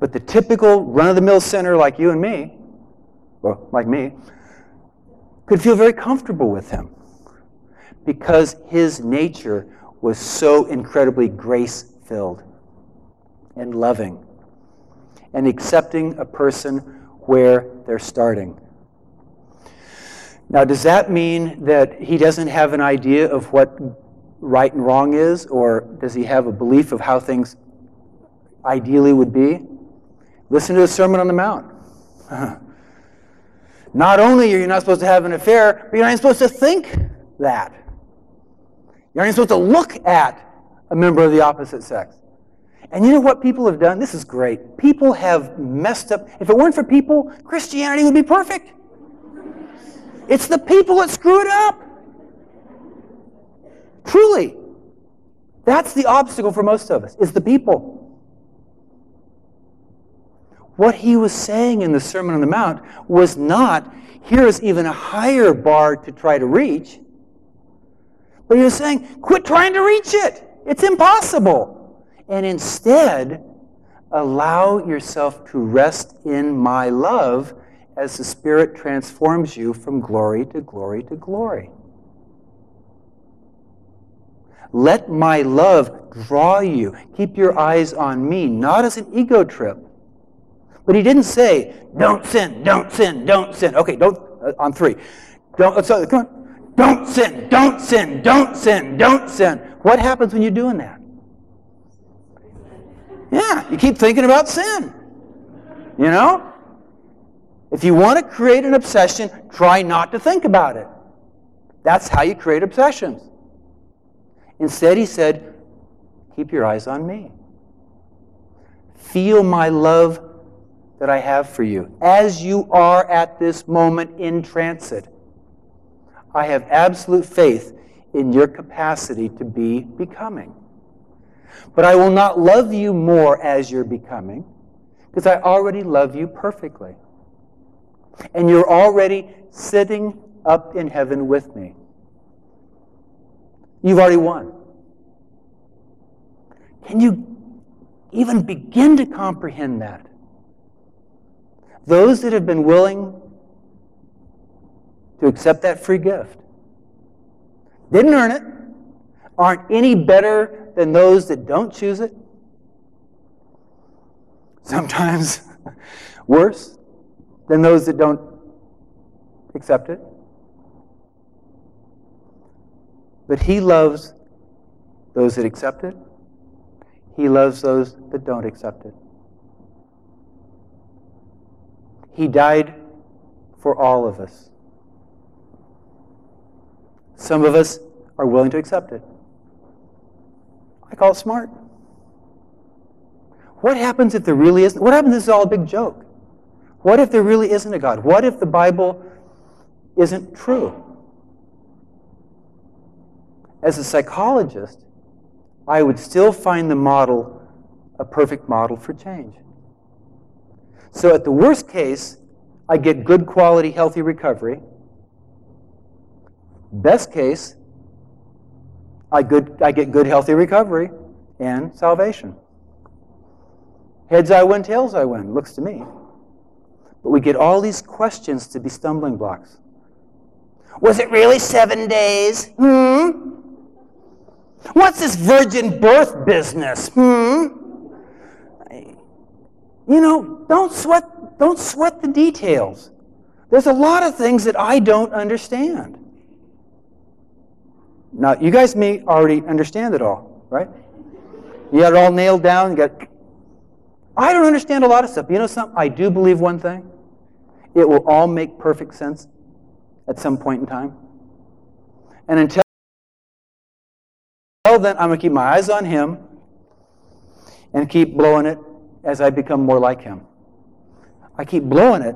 But the typical run of the mill sinner like you and me, well, like me, could feel very comfortable with him because his nature was so incredibly grace filled and loving and accepting a person where they're starting. Now, does that mean that he doesn't have an idea of what right and wrong is, or does he have a belief of how things ideally would be? Listen to the Sermon on the Mount. not only are you not supposed to have an affair, but you're not even supposed to think that. You're not even supposed to look at a member of the opposite sex. And you know what people have done? This is great. People have messed up. If it weren't for people, Christianity would be perfect. It's the people that screw it up. Truly. That's the obstacle for most of us, is the people. What he was saying in the Sermon on the Mount was not, here's even a higher bar to try to reach. But he was saying, quit trying to reach it. It's impossible and instead allow yourself to rest in my love as the Spirit transforms you from glory to glory to glory. Let my love draw you. Keep your eyes on me, not as an ego trip. But he didn't say, don't sin, don't sin, don't sin. Okay, don't, uh, on three. Don't, so, come on. Don't sin, don't sin, don't sin, don't sin. What happens when you're doing that? Yeah, you keep thinking about sin. You know? If you want to create an obsession, try not to think about it. That's how you create obsessions. Instead, he said, Keep your eyes on me. Feel my love that I have for you as you are at this moment in transit. I have absolute faith in your capacity to be becoming. But I will not love you more as you're becoming because I already love you perfectly. And you're already sitting up in heaven with me. You've already won. Can you even begin to comprehend that? Those that have been willing to accept that free gift didn't earn it, aren't any better than those that don't choose it. Sometimes worse than those that don't accept it. But He loves those that accept it, He loves those that don't accept it. He died for all of us. Some of us are willing to accept it. I call it smart. What happens if there really isn't? What happens if this is all a big joke? What if there really isn't a God? What if the Bible isn't true? As a psychologist, I would still find the model a perfect model for change. So, at the worst case, I get good quality, healthy recovery. Best case, I, good, I get good, healthy recovery and salvation. Heads I win, tails I win, looks to me. But we get all these questions to be stumbling blocks. Was it really seven days? Hmm? What's this virgin birth business? Hmm? You know, don't sweat, don't sweat the details. There's a lot of things that I don't understand. Now, you guys may already understand it all, right? You got it all nailed down. You got. I don't understand a lot of stuff. You know something? I do believe one thing. It will all make perfect sense at some point in time. And until then, I'm going to keep my eyes on Him and keep blowing it as I become more like Him. I keep blowing it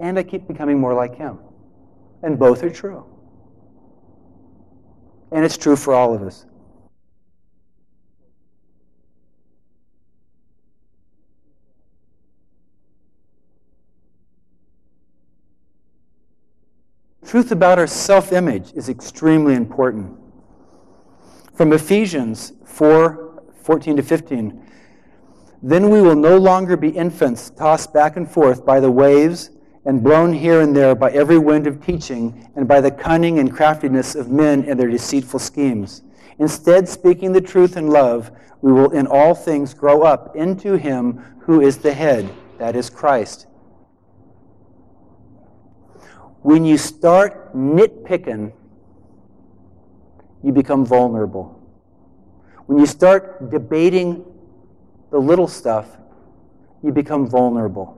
and I keep becoming more like Him. And both are true. And it's true for all of us. Truth about our self image is extremely important. From Ephesians 4 14 to 15, Then we will no longer be infants tossed back and forth by the waves and blown here and there by every wind of teaching and by the cunning and craftiness of men and their deceitful schemes. Instead, speaking the truth in love, we will in all things grow up into Him who is the head, that is Christ. When you start nitpicking, you become vulnerable. When you start debating the little stuff, you become vulnerable.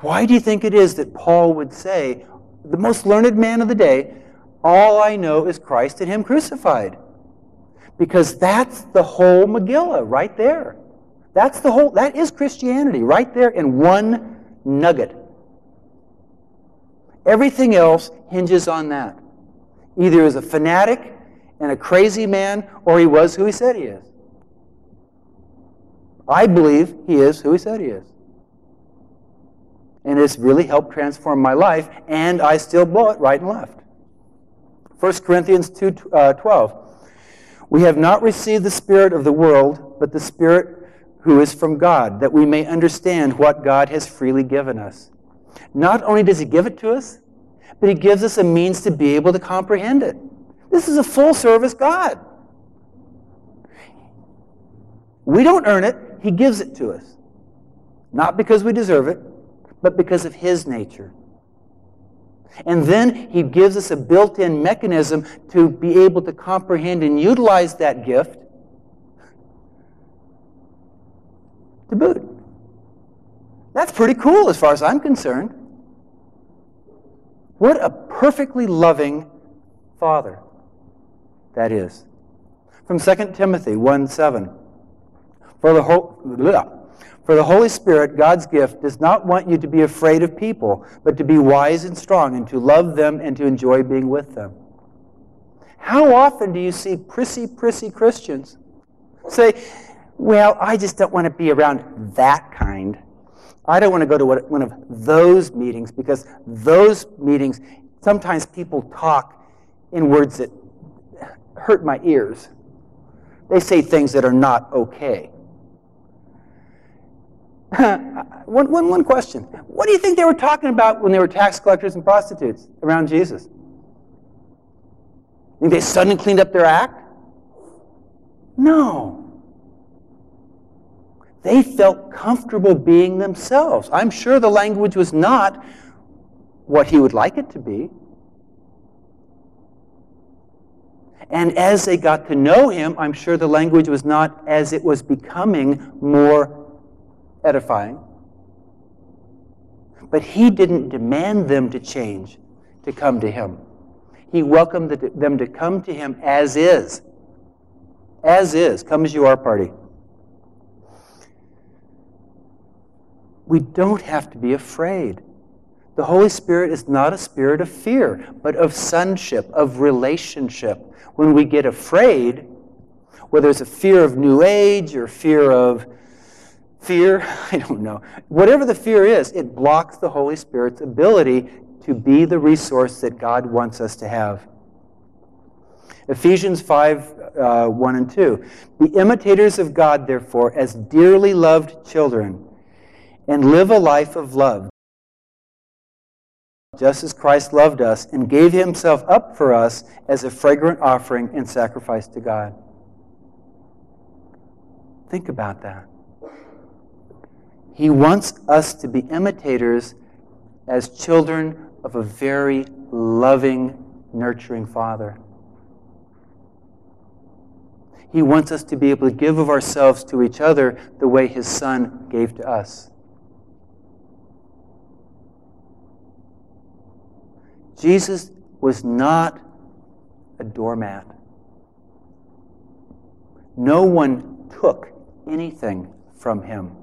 Why do you think it is that Paul would say, the most learned man of the day, all I know is Christ and Him crucified? Because that's the whole Megillah right there. That's the whole, that is Christianity right there in one nugget. Everything else hinges on that. Either as a fanatic and a crazy man, or he was who he said he is. I believe he is who he said he is. And it's really helped transform my life, and I still blow it right and left. 1 Corinthians 2 uh, 12. We have not received the Spirit of the world, but the Spirit who is from God, that we may understand what God has freely given us. Not only does He give it to us, but He gives us a means to be able to comprehend it. This is a full service God. We don't earn it, He gives it to us. Not because we deserve it, but because of His nature. And then He gives us a built in mechanism to be able to comprehend and utilize that gift to boot. That's pretty cool as far as I'm concerned. What a perfectly loving Father that is. From 2 Timothy 1 7. For the, for the Holy Spirit, God's gift, does not want you to be afraid of people, but to be wise and strong, and to love them and to enjoy being with them. How often do you see prissy, prissy Christians say, Well, I just don't want to be around that kind. I don't want to go to one of those meetings because those meetings, sometimes people talk in words that hurt my ears. They say things that are not okay. one, one, one question. What do you think they were talking about when they were tax collectors and prostitutes around Jesus? Think they suddenly cleaned up their act? No. They felt comfortable being themselves. I'm sure the language was not what he would like it to be. And as they got to know him, I'm sure the language was not as it was becoming more edifying. But he didn't demand them to change to come to him. He welcomed them to come to him as is. As is. Come as you are, party. We don't have to be afraid. The Holy Spirit is not a spirit of fear, but of sonship, of relationship when we get afraid, whether it's a fear of New Age or fear of fear, I don't know. Whatever the fear is, it blocks the Holy Spirit's ability to be the resource that God wants us to have. Ephesians 5 uh, 1 and 2. Be imitators of God, therefore, as dearly loved children, and live a life of love just as Christ loved us and gave himself up for us as a fragrant offering and sacrifice to God. Think about that. He wants us to be imitators as children of a very loving, nurturing Father. He wants us to be able to give of ourselves to each other the way His Son gave to us. Jesus was not a doormat. No one took anything from him,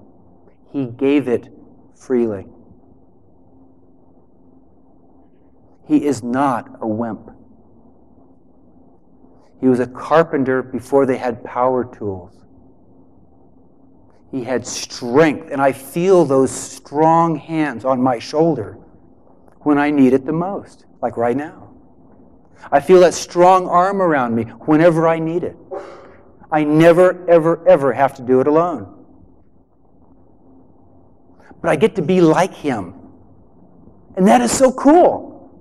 he gave it freely. He is not a wimp. He was a carpenter before they had power tools. He had strength, and I feel those strong hands on my shoulder when I need it the most like right now. I feel that strong arm around me whenever I need it. I never, ever, ever have to do it alone. But I get to be like him. And that is so cool.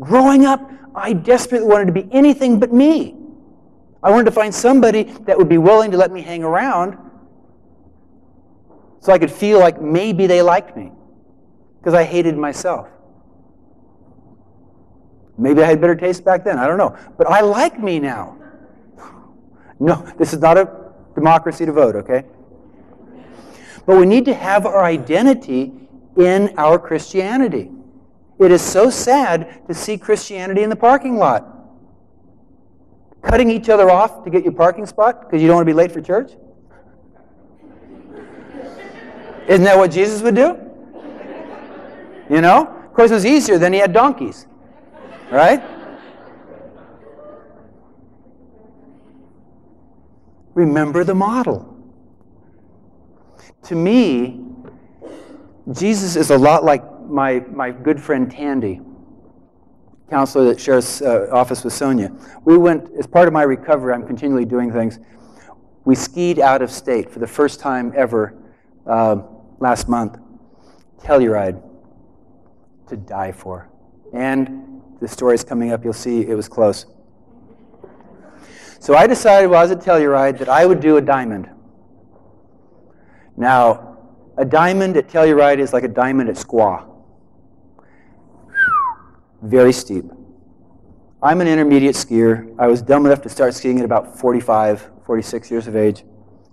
Growing up, I desperately wanted to be anything but me. I wanted to find somebody that would be willing to let me hang around so I could feel like maybe they liked me because I hated myself. Maybe I had better taste back then. I don't know. But I like me now. No, this is not a democracy to vote, okay? But we need to have our identity in our Christianity. It is so sad to see Christianity in the parking lot. Cutting each other off to get your parking spot because you don't want to be late for church? Isn't that what Jesus would do? You know? Of course, it was easier than he had donkeys. Right? Remember the model. To me, Jesus is a lot like my, my good friend Tandy, counselor that shares uh, office with Sonia. We went, as part of my recovery, I'm continually doing things. We skied out of state for the first time ever uh, last month. Telluride to die for. And the story's coming up, you'll see it was close. So I decided while I was at Telluride that I would do a diamond. Now, a diamond at Telluride is like a diamond at Squaw. Very steep. I'm an intermediate skier. I was dumb enough to start skiing at about 45, 46 years of age.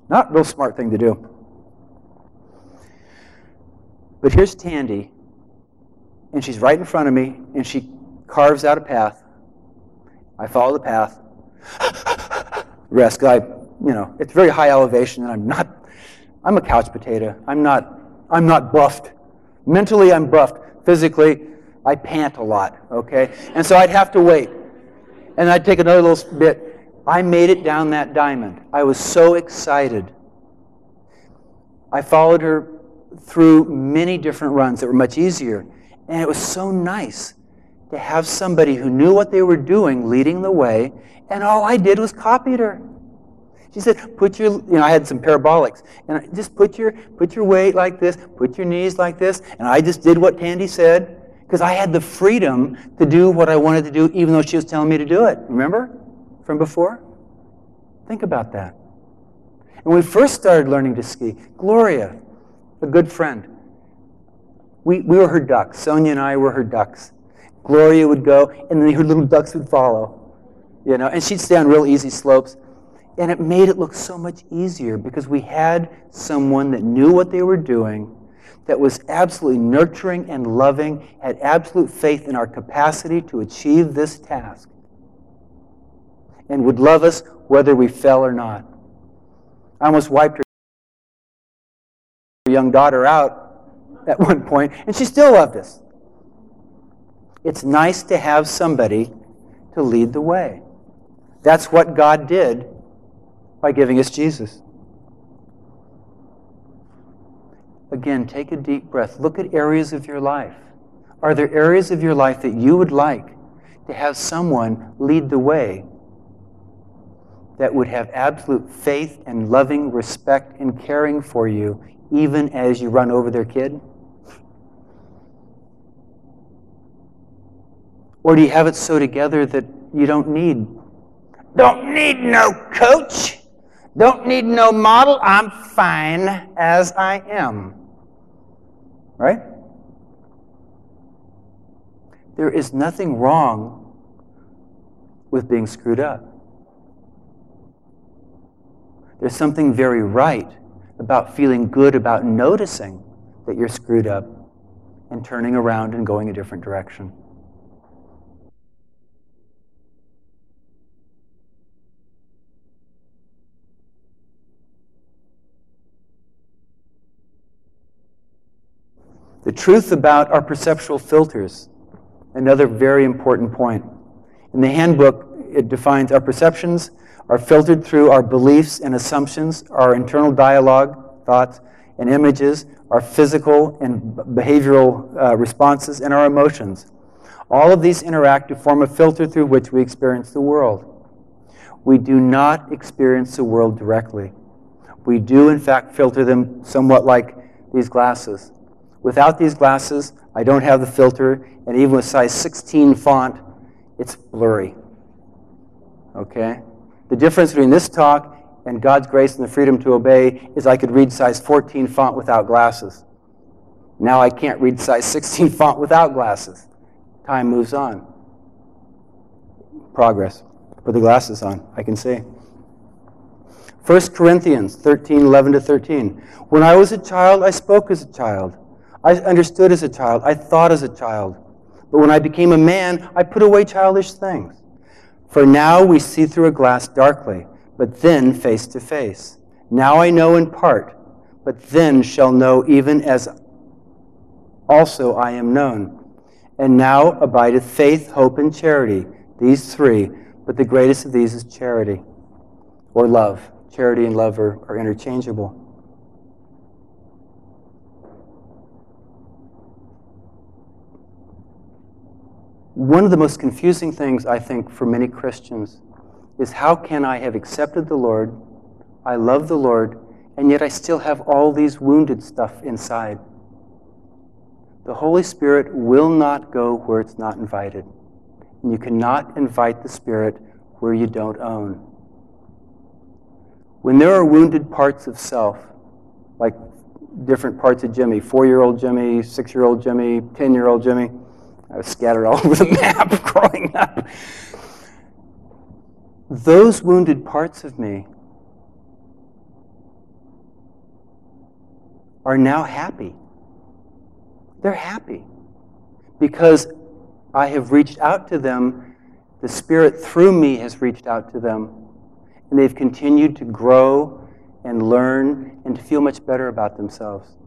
Not a real smart thing to do. But here's Tandy, and she's right in front of me, and she carves out a path. I follow the path. Rest. I, you know, it's very high elevation, and I'm not. I'm a couch potato. I'm not. I'm not buffed. Mentally, I'm buffed. Physically, I pant a lot. Okay, and so I'd have to wait, and I'd take another little bit. I made it down that diamond. I was so excited. I followed her through many different runs that were much easier. And it was so nice to have somebody who knew what they were doing leading the way, and all I did was copied her. She said, put your, you know, I had some parabolics, and I just put your, put your weight like this, put your knees like this, and I just did what Tandy said, because I had the freedom to do what I wanted to do, even though she was telling me to do it. Remember from before? Think about that. When we first started learning to ski, Gloria, a good friend. We, we were her ducks. Sonia and I were her ducks. Gloria would go, and then her little ducks would follow. You know, and she'd stay on real easy slopes. And it made it look so much easier because we had someone that knew what they were doing, that was absolutely nurturing and loving, had absolute faith in our capacity to achieve this task, and would love us whether we fell or not. I almost wiped her young daughter out at one point, and she still loved us. It's nice to have somebody to lead the way. That's what God did by giving us Jesus. Again, take a deep breath. Look at areas of your life. Are there areas of your life that you would like to have someone lead the way that would have absolute faith and loving respect and caring for you even as you run over their kid? Or do you have it so together that you don't need don't need no coach, don't need no model, I'm fine as I am. Right? There is nothing wrong with being screwed up. There's something very right about feeling good about noticing that you're screwed up and turning around and going a different direction. The truth about our perceptual filters, another very important point. In the handbook, it defines our perceptions are filtered through our beliefs and assumptions, our internal dialogue, thoughts, and images, our physical and behavioral uh, responses, and our emotions. All of these interact to form a filter through which we experience the world. We do not experience the world directly. We do, in fact, filter them somewhat like these glasses. Without these glasses, I don't have the filter, and even with size 16 font, it's blurry. Okay? The difference between this talk and God's grace and the freedom to obey is I could read size 14 font without glasses. Now I can't read size 16 font without glasses. Time moves on. Progress. Put the glasses on. I can see. 1 Corinthians 13, 11 to 13. When I was a child, I spoke as a child. I understood as a child. I thought as a child. But when I became a man, I put away childish things. For now we see through a glass darkly, but then face to face. Now I know in part, but then shall know even as also I am known. And now abideth faith, hope, and charity, these three, but the greatest of these is charity, or love. Charity and love are, are interchangeable. One of the most confusing things, I think, for many Christians is how can I have accepted the Lord, I love the Lord, and yet I still have all these wounded stuff inside? The Holy Spirit will not go where it's not invited. And you cannot invite the Spirit where you don't own. When there are wounded parts of self, like different parts of Jimmy, four year old Jimmy, six year old Jimmy, 10 year old Jimmy, I was scattered all over the map growing up. Those wounded parts of me are now happy. They're happy because I have reached out to them. The Spirit through me has reached out to them, and they've continued to grow and learn and to feel much better about themselves.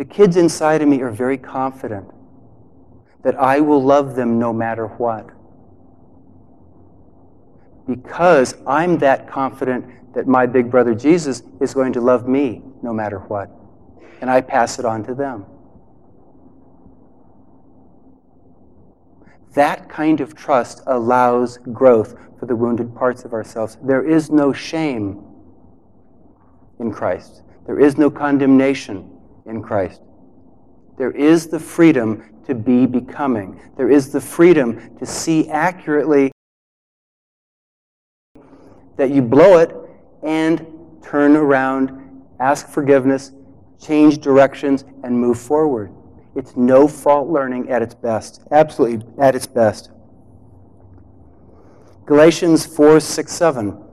The kids inside of me are very confident that I will love them no matter what. Because I'm that confident that my big brother Jesus is going to love me no matter what. And I pass it on to them. That kind of trust allows growth for the wounded parts of ourselves. There is no shame in Christ. There is no condemnation in Christ. There is the freedom to be becoming. There is the freedom to see accurately that you blow it and turn around, ask forgiveness, change directions, and move forward. It's no fault learning at its best. Absolutely at its best. Galatians 4 6 7.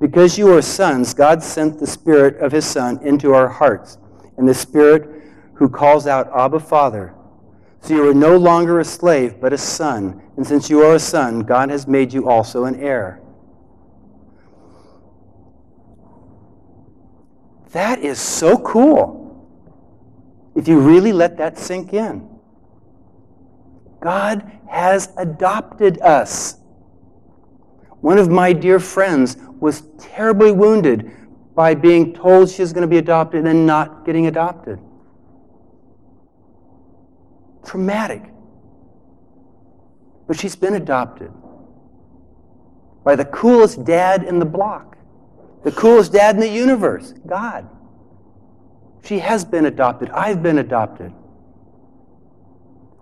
Because you are sons, God sent the Spirit of His Son into our hearts, and the Spirit who calls out, Abba, Father. So you are no longer a slave, but a son. And since you are a son, God has made you also an heir. That is so cool. If you really let that sink in. God has adopted us. One of my dear friends was terribly wounded by being told she's going to be adopted and then not getting adopted. Traumatic. But she's been adopted by the coolest dad in the block, the coolest dad in the universe, God. She has been adopted. I've been adopted.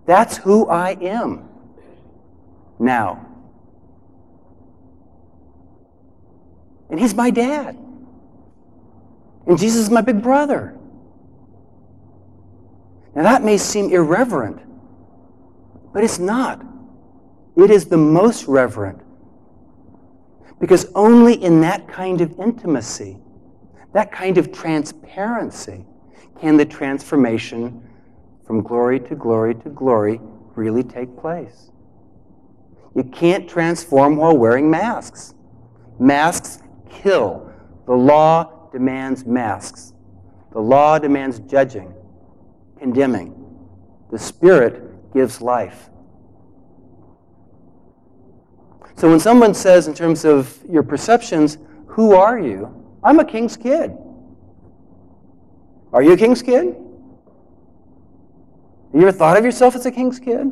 That's who I am now. And he's my dad. And Jesus is my big brother. Now, that may seem irreverent, but it's not. It is the most reverent. Because only in that kind of intimacy, that kind of transparency, can the transformation from glory to glory to glory really take place. You can't transform while wearing masks. Masks kill. The law demands masks. The law demands judging condemning. The Spirit gives life. So when someone says, in terms of your perceptions, who are you? I'm a king's kid. Are you a king's kid? Have you ever thought of yourself as a king's kid?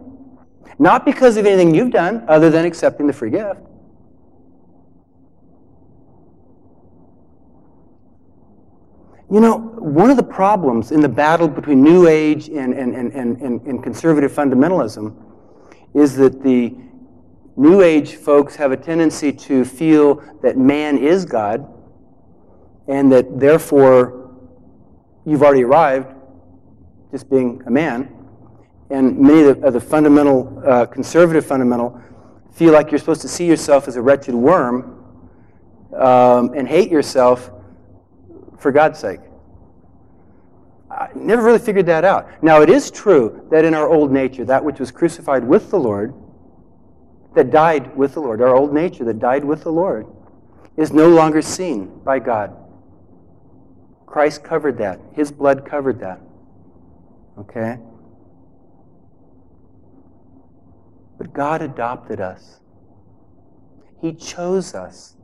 Not because of anything you've done other than accepting the free gift. You know, one of the problems in the battle between New Age and, and, and, and, and conservative fundamentalism is that the New Age folks have a tendency to feel that man is God and that therefore you've already arrived just being a man. And many of the, of the fundamental, uh, conservative fundamental, feel like you're supposed to see yourself as a wretched worm um, and hate yourself for God's sake. I never really figured that out. Now, it is true that in our old nature, that which was crucified with the Lord, that died with the Lord, our old nature that died with the Lord, is no longer seen by God. Christ covered that, His blood covered that. Okay? But God adopted us, He chose us.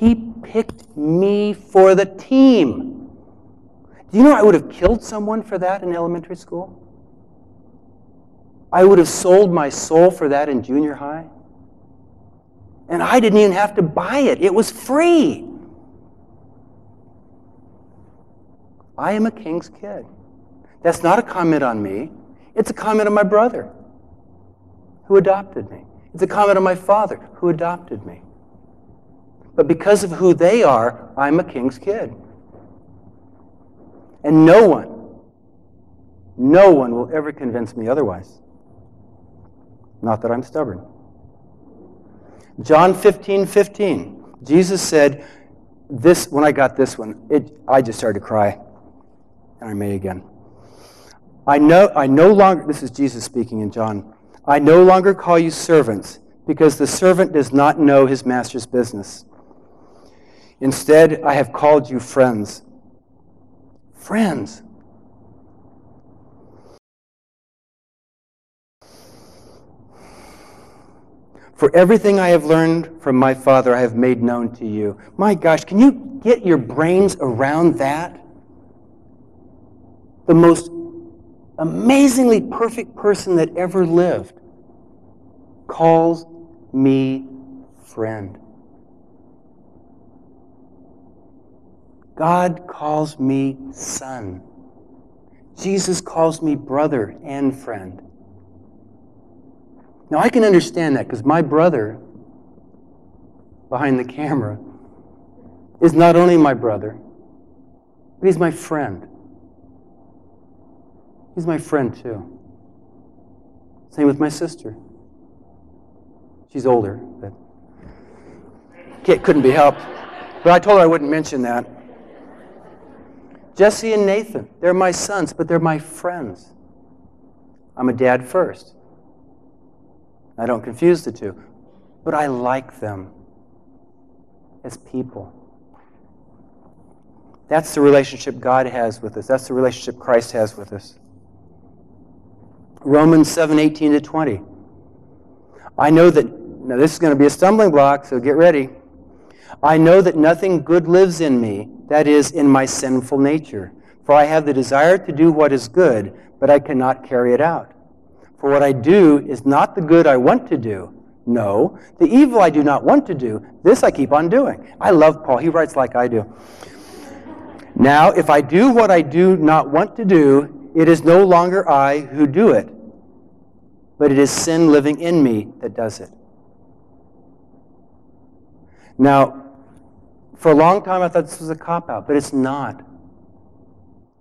He picked me for the team. Do you know I would have killed someone for that in elementary school? I would have sold my soul for that in junior high. And I didn't even have to buy it, it was free. I am a king's kid. That's not a comment on me, it's a comment on my brother who adopted me. It's a comment on my father who adopted me. But because of who they are, I'm a king's kid. And no one, no one will ever convince me otherwise. Not that I'm stubborn. John 15, 15. Jesus said, this, when I got this one, it, I just started to cry. And I may again. I know, I no longer, this is Jesus speaking in John, I no longer call you servants because the servant does not know his master's business. Instead, I have called you friends. Friends. For everything I have learned from my Father, I have made known to you. My gosh, can you get your brains around that? The most amazingly perfect person that ever lived calls me friend. God calls me son. Jesus calls me brother and friend. Now, I can understand that because my brother behind the camera is not only my brother, but he's my friend. He's my friend too. Same with my sister. She's older, but it couldn't be helped. But I told her I wouldn't mention that. Jesse and Nathan, they're my sons, but they're my friends. I'm a dad first. I don't confuse the two, but I like them as people. That's the relationship God has with us. That's the relationship Christ has with us. Romans 7 18 to 20. I know that, now this is going to be a stumbling block, so get ready. I know that nothing good lives in me, that is, in my sinful nature. For I have the desire to do what is good, but I cannot carry it out. For what I do is not the good I want to do. No, the evil I do not want to do, this I keep on doing. I love Paul. He writes like I do. Now, if I do what I do not want to do, it is no longer I who do it, but it is sin living in me that does it. Now, for a long time I thought this was a cop out, but it's not.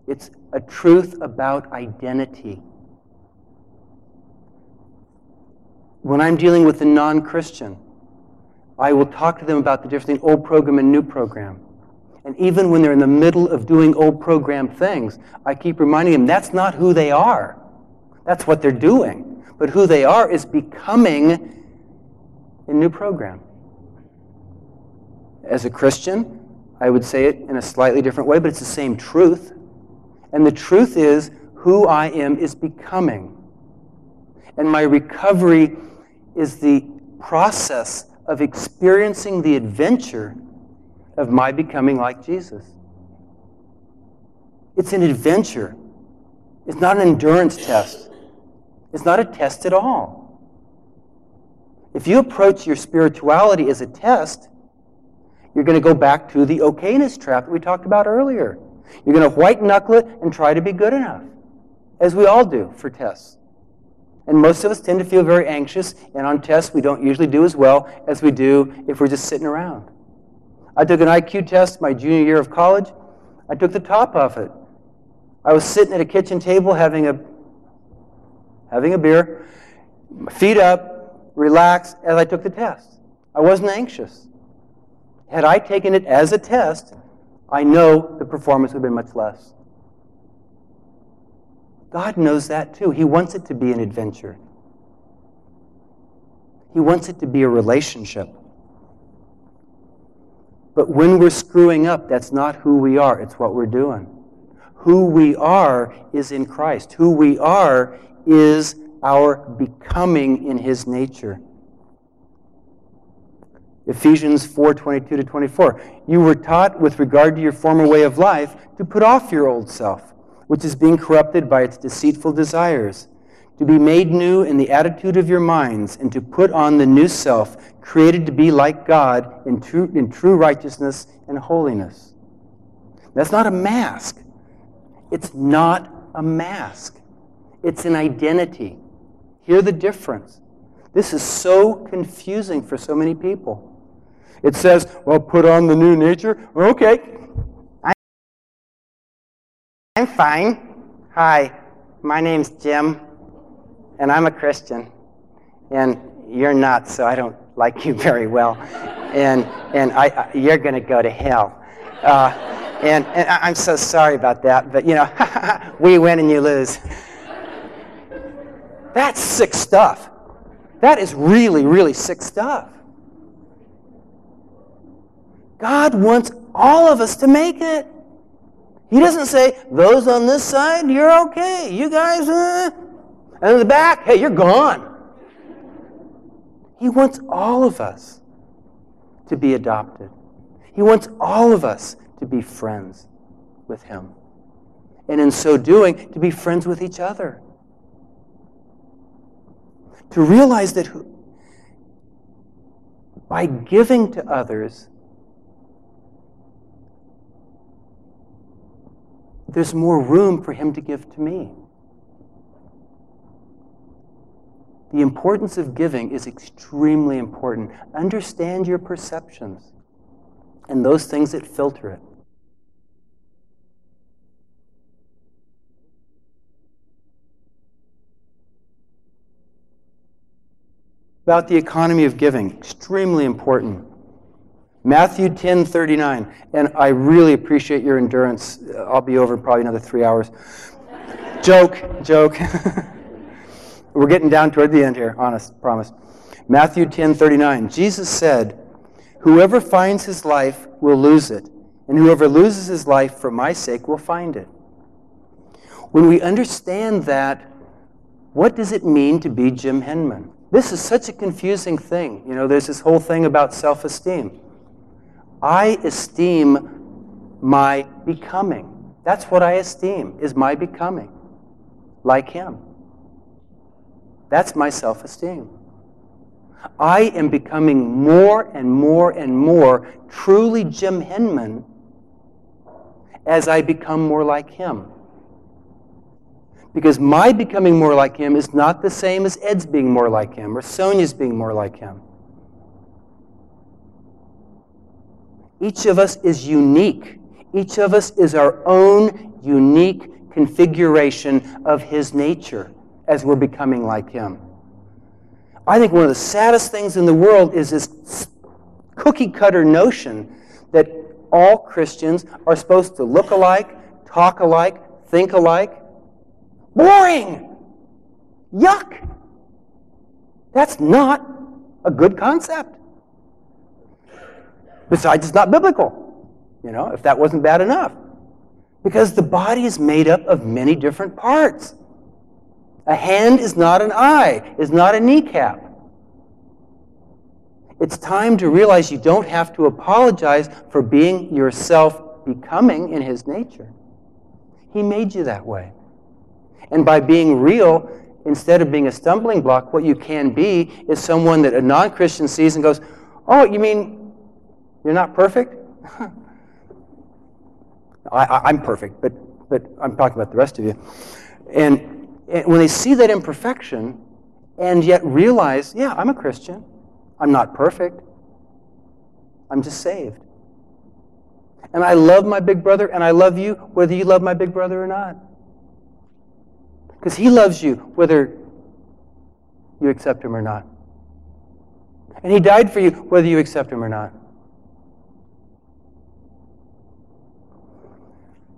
It's a truth about identity. When I'm dealing with a non Christian, I will talk to them about the difference between old program and new program. And even when they're in the middle of doing old program things, I keep reminding them that's not who they are. That's what they're doing. But who they are is becoming a new program. As a Christian, I would say it in a slightly different way, but it's the same truth. And the truth is, who I am is becoming. And my recovery is the process of experiencing the adventure of my becoming like Jesus. It's an adventure. It's not an endurance test. It's not a test at all. If you approach your spirituality as a test, You're going to go back to the okayness trap that we talked about earlier. You're going to white knuckle it and try to be good enough, as we all do for tests. And most of us tend to feel very anxious, and on tests, we don't usually do as well as we do if we're just sitting around. I took an IQ test my junior year of college. I took the top off it. I was sitting at a kitchen table having a having a beer, my feet up, relaxed as I took the test. I wasn't anxious. Had I taken it as a test, I know the performance would have been much less. God knows that too. He wants it to be an adventure. He wants it to be a relationship. But when we're screwing up, that's not who we are, it's what we're doing. Who we are is in Christ. Who we are is our becoming in his nature. Ephesians 4 22 to 24. You were taught with regard to your former way of life to put off your old self, which is being corrupted by its deceitful desires, to be made new in the attitude of your minds, and to put on the new self, created to be like God in true, in true righteousness and holiness. That's not a mask. It's not a mask. It's an identity. Hear the difference. This is so confusing for so many people. It says, well, put on the new nature. Okay. I'm fine. Hi, my name's Jim, and I'm a Christian. And you're not, so I don't like you very well. And, and I, I you're going to go to hell. Uh, and, and I'm so sorry about that, but you know, we win and you lose. That's sick stuff. That is really, really sick stuff. God wants all of us to make it. He doesn't say, those on this side, you're okay. You guys, uh, and in the back, hey, you're gone. He wants all of us to be adopted. He wants all of us to be friends with Him. And in so doing, to be friends with each other. To realize that by giving to others, there's more room for Him to give to me. The importance of giving is extremely important. Understand your perceptions and those things that filter it. About the economy of giving, extremely important. Matthew 10 39. And I really appreciate your endurance. Uh, I'll be over probably another three hours. joke, joke. We're getting down toward the end here, honest, promise. Matthew 10 39. Jesus said, Whoever finds his life will lose it, and whoever loses his life for my sake will find it. When we understand that, what does it mean to be Jim Henman? This is such a confusing thing. You know, there's this whole thing about self esteem. I esteem my becoming. That's what I esteem, is my becoming, like Him. That's my self esteem. I am becoming more and more and more truly Jim Henman as I become more like Him. Because my becoming more like Him is not the same as Ed's being more like Him or Sonia's being more like Him. Each of us is unique. Each of us is our own unique configuration of His nature as we're becoming like Him. I think one of the saddest things in the world is this cookie cutter notion that all Christians are supposed to look alike, talk alike, think alike. Boring! Yuck! That's not a good concept. Besides, it's not biblical. You know, if that wasn't bad enough. Because the body is made up of many different parts. A hand is not an eye, is not a kneecap. It's time to realize you don't have to apologize for being yourself becoming in His nature. He made you that way. And by being real, instead of being a stumbling block, what you can be is someone that a non Christian sees and goes, Oh, you mean You're not perfect? I, am perfect, but, but I'm talking about the rest of you. And, and when they see that imperfection and yet realize, yeah, I'm a Christian, I'm not perfect, I'm just saved. And I love my big brother, and I love you whether you love my big brother or not. Because he loves you whether you accept him or not. And he died for you whether you accept him or not.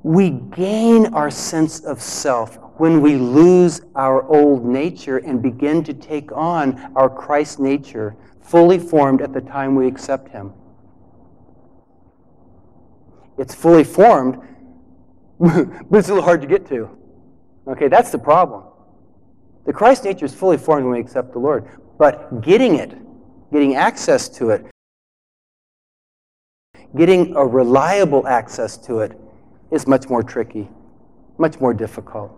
We gain our sense of self when we lose our old nature and begin to take on our Christ nature, fully formed at the time we accept him. It's fully formed, but it's a little hard to get to. Okay, that's the problem. The Christ nature is fully formed when we accept the Lord, but getting it, getting access to it, getting a reliable access to it is much more tricky, much more difficult.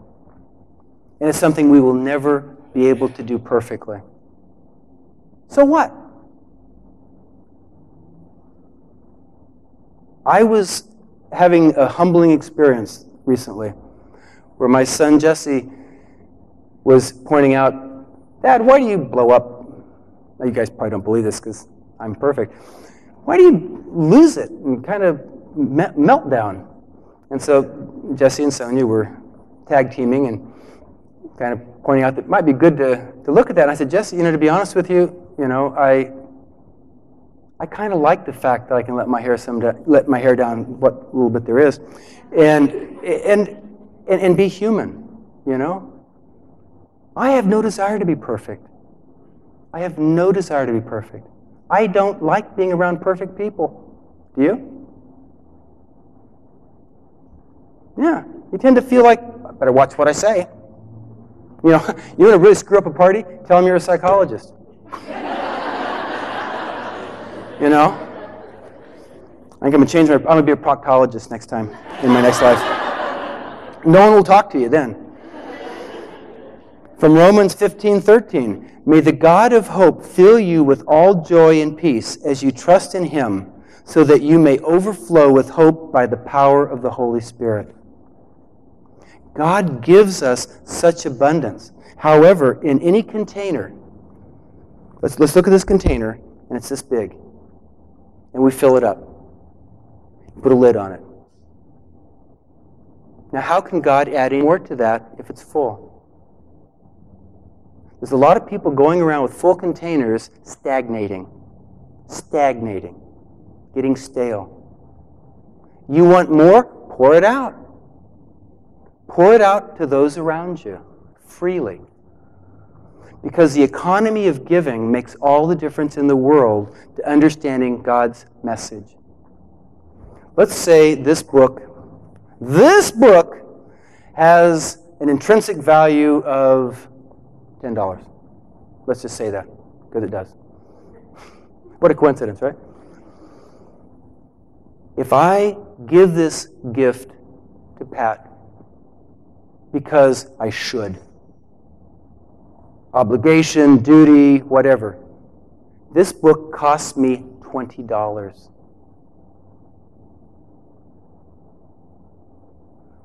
And it's something we will never be able to do perfectly. So what? I was having a humbling experience recently where my son Jesse was pointing out, Dad, why do you blow up? Now, you guys probably don't believe this because I'm perfect. Why do you lose it and kind of me- melt down? And so Jesse and Sonia were tag teaming and kind of pointing out that it might be good to, to look at that. And I said, Jesse, you know, to be honest with you, you know, I I kind of like the fact that I can let my hair some let my hair down what little bit there is, and and and, and be human. You know, I have no desire to be perfect. I have no desire to be perfect. I don't like being around perfect people. Do you? Yeah, you tend to feel like I better watch what I say. You know, you want to really screw up a party? Tell them you're a psychologist. You know? I think I'm gonna change my. I'm gonna be a proctologist next time in my next life. No one will talk to you then. From Romans 15 13, may the God of hope fill you with all joy and peace as you trust in him, so that you may overflow with hope by the power of the Holy Spirit. God gives us such abundance. However, in any container, let's, let's look at this container, and it's this big and we fill it up. Put a lid on it. Now, how can God add any more to that if it's full? There's a lot of people going around with full containers stagnating, stagnating, getting stale. You want more? Pour it out. Pour it out to those around you freely. Because the economy of giving makes all the difference in the world to understanding God's message. Let's say this book, this book has an intrinsic value of $10. Let's just say that, because it does. What a coincidence, right? If I give this gift to Pat because I should, obligation, duty, whatever. This book cost me $20.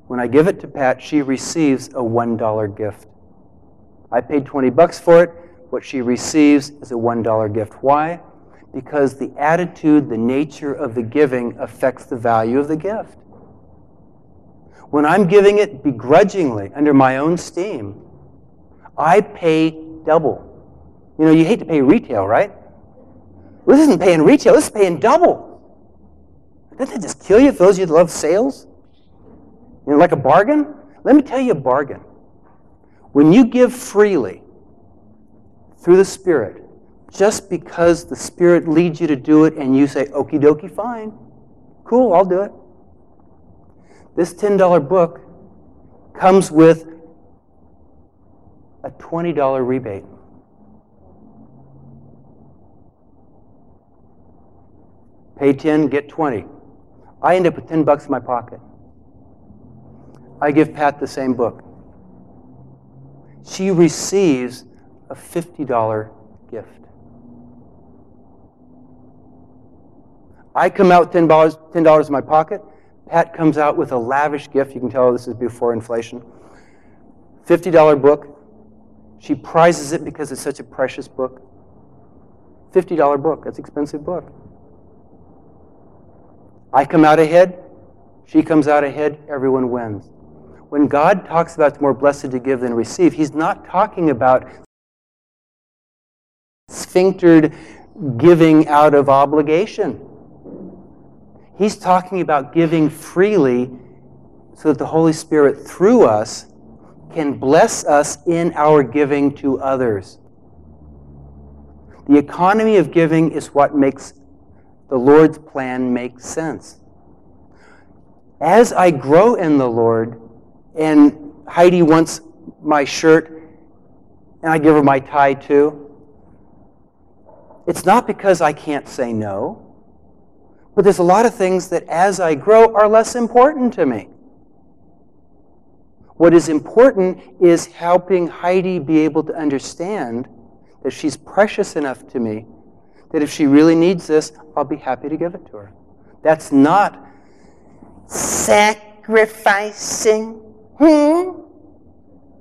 When I give it to Pat, she receives a $1 gift. I paid 20 bucks for it. What she receives is a $1 gift. Why? Because the attitude, the nature of the giving affects the value of the gift. When I'm giving it begrudgingly, under my own steam, I pay double. You know, you hate to pay retail, right? Well, this isn't paying retail, this is paying double. Doesn't that just kill you those of you that love sales? You know, like a bargain? Let me tell you a bargain. When you give freely through the Spirit, just because the Spirit leads you to do it and you say, okie dokie, fine, cool, I'll do it. This $10 book comes with a $20 rebate. Pay 10, get 20. I end up with 10 bucks in my pocket. I give Pat the same book. She receives a $50 gift. I come out $10, $10 in my pocket. Pat comes out with a lavish gift. You can tell this is before inflation. $50 book. She prizes it because it's such a precious book. $50 book. That's an expensive book. I come out ahead. She comes out ahead. Everyone wins. When God talks about it's more blessed to give than receive, He's not talking about sphinctered giving out of obligation. He's talking about giving freely so that the Holy Spirit, through us, can bless us in our giving to others. The economy of giving is what makes the Lord's plan make sense. As I grow in the Lord, and Heidi wants my shirt, and I give her my tie too, it's not because I can't say no, but there's a lot of things that as I grow are less important to me. What is important is helping Heidi be able to understand that she's precious enough to me that if she really needs this, I'll be happy to give it to her. That's not sacrificing, hmm?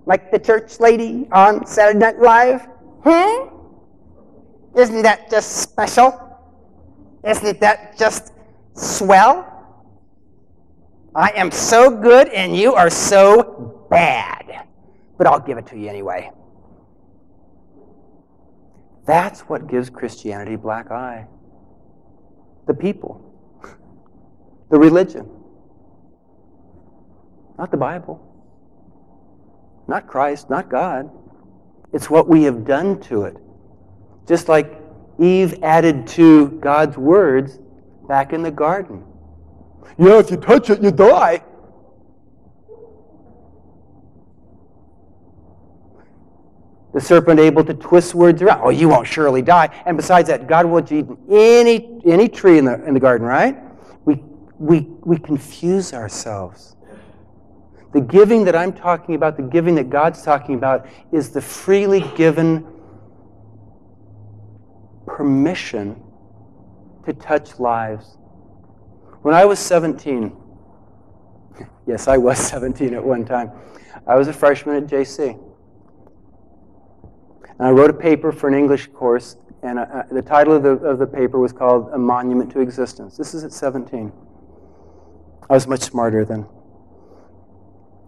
Like the church lady on Saturday Night Live, hmm? Isn't that just special? Isn't that just swell? I am so good and you are so bad. But I'll give it to you anyway. That's what gives Christianity black eye. The people, the religion, not the Bible, not Christ, not God. It's what we have done to it. Just like Eve added to God's words back in the garden. Yeah, if you touch it, you die. The serpent able to twist words around. Oh, you won't surely die. And besides that, God you eat any, any tree in the, in the garden, right? We, we, we confuse ourselves. The giving that I'm talking about, the giving that God's talking about, is the freely given permission to touch lives. When I was 17, yes, I was 17 at one time, I was a freshman at JC. And I wrote a paper for an English course, and uh, uh, the title of the, of the paper was called A Monument to Existence. This is at 17. I was much smarter then.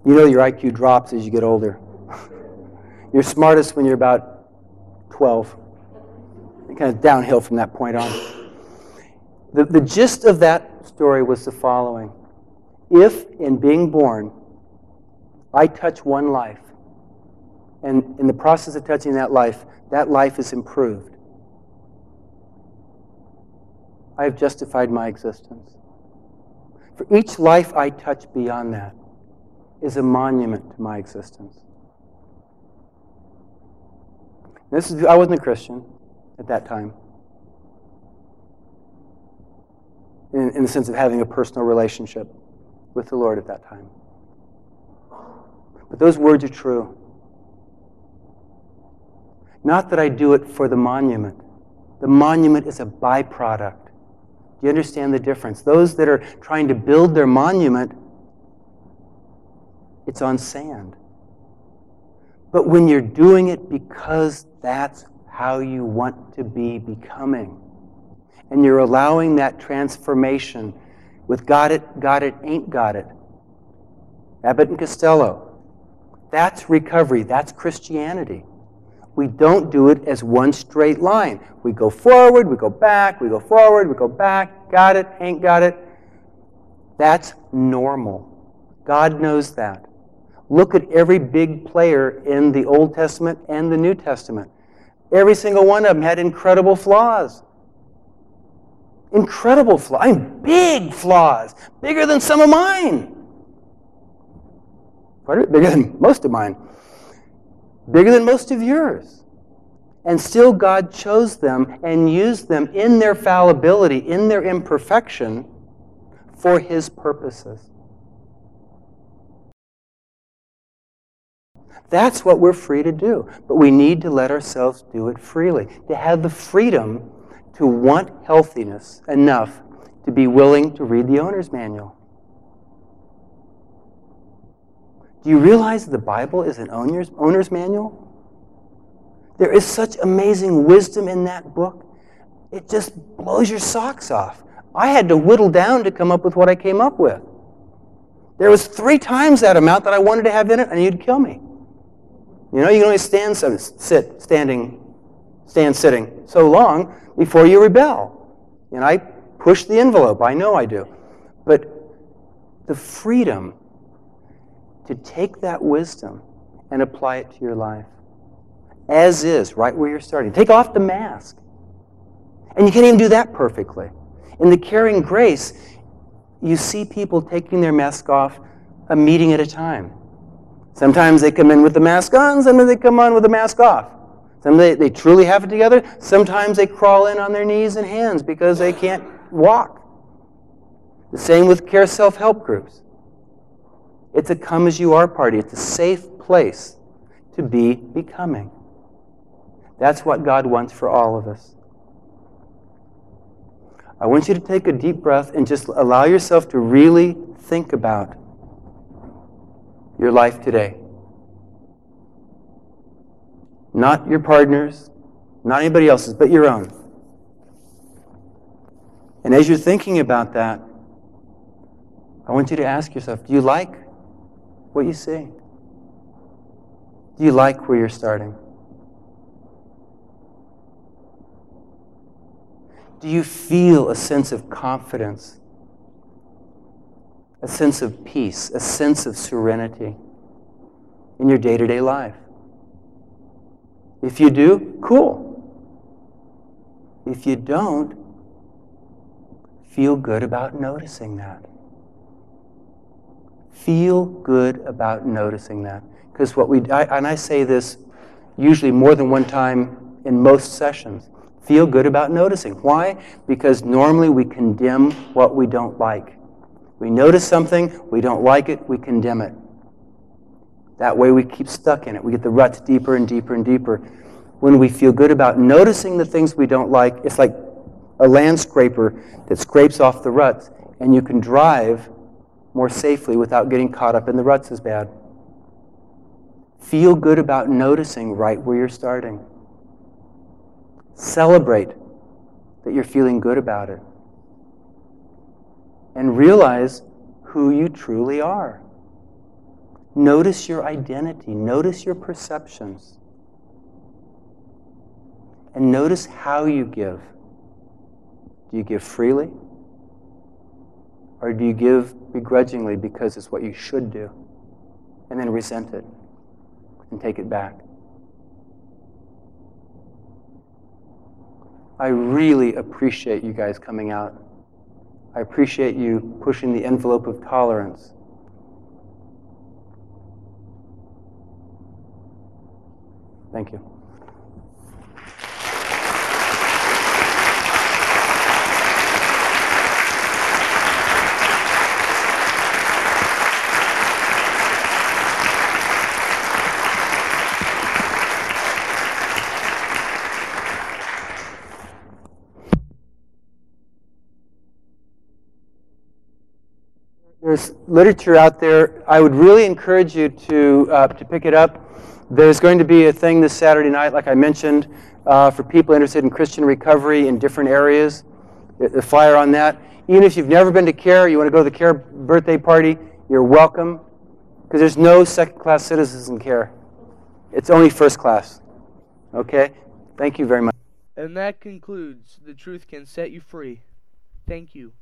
You know your IQ drops as you get older. you're smartest when you're about 12 kind of downhill from that point on. The, the gist of that story was the following If, in being born, I touch one life, and in the process of touching that life, that life is improved, I have justified my existence. For each life I touch beyond that is a monument to my existence. This is, I wasn't a Christian at that time. In, in the sense of having a personal relationship with the Lord at that time. But those words are true. Not that I do it for the monument. The monument is a byproduct. Do you understand the difference? Those that are trying to build their monument, it's on sand. But when you're doing it because that's how you want to be becoming. And you're allowing that transformation with got it, got it, ain't got it. Abbott and Costello. That's recovery. That's Christianity. We don't do it as one straight line. We go forward, we go back, we go forward, we go back, got it, ain't got it. That's normal. God knows that. Look at every big player in the Old Testament and the New Testament. Every single one of them had incredible flaws. Incredible flaws. I mean, big flaws. Bigger than some of mine. Quite a bit Bigger than most of mine. Bigger than most of yours. And still, God chose them and used them in their fallibility, in their imperfection, for His purposes. That's what we're free to do. But we need to let ourselves do it freely, to have the freedom to want healthiness enough to be willing to read the owner's manual. Do you realize the Bible is an owner's, owner's manual? There is such amazing wisdom in that book. It just blows your socks off. I had to whittle down to come up with what I came up with. There was three times that amount that I wanted to have in it, and you'd kill me. You know, you can only stand, sit, standing, stand sitting so long before you rebel. And I push the envelope. I know I do. But the freedom to take that wisdom and apply it to your life as is, right where you're starting. Take off the mask. And you can't even do that perfectly. In the caring grace, you see people taking their mask off a meeting at a time. Sometimes they come in with the mask on, sometimes they come on with the mask off. Sometimes they, they truly have it together. Sometimes they crawl in on their knees and hands because they can't walk. The same with care self help groups. It's a come as you are party, it's a safe place to be becoming. That's what God wants for all of us. I want you to take a deep breath and just allow yourself to really think about your life today. Not your partner's, not anybody else's, but your own. And as you're thinking about that, I want you to ask yourself do you like what you see? Do you like where you're starting? Do you feel a sense of confidence, a sense of peace, a sense of serenity in your day to day life? If you do, cool. If you don't, feel good about noticing that. Feel good about noticing that. Because what we, I, and I say this usually more than one time in most sessions feel good about noticing. Why? Because normally we condemn what we don't like. We notice something, we don't like it, we condemn it. That way we keep stuck in it. We get the ruts deeper and deeper and deeper. When we feel good about noticing the things we don't like, it's like a land scraper that scrapes off the ruts, and you can drive more safely without getting caught up in the ruts as bad. Feel good about noticing right where you're starting. Celebrate that you're feeling good about it. And realize who you truly are. Notice your identity, notice your perceptions, and notice how you give. Do you give freely? Or do you give begrudgingly because it's what you should do? And then resent it and take it back? I really appreciate you guys coming out. I appreciate you pushing the envelope of tolerance. Thank you. There's literature out there. I would really encourage you to, uh, to pick it up. There's going to be a thing this Saturday night, like I mentioned, uh, for people interested in Christian recovery in different areas. The flyer on that. Even if you've never been to CARE, you want to go to the CARE birthday party, you're welcome. Because there's no second class citizens in CARE, it's only first class. Okay? Thank you very much. And that concludes The Truth Can Set You Free. Thank you.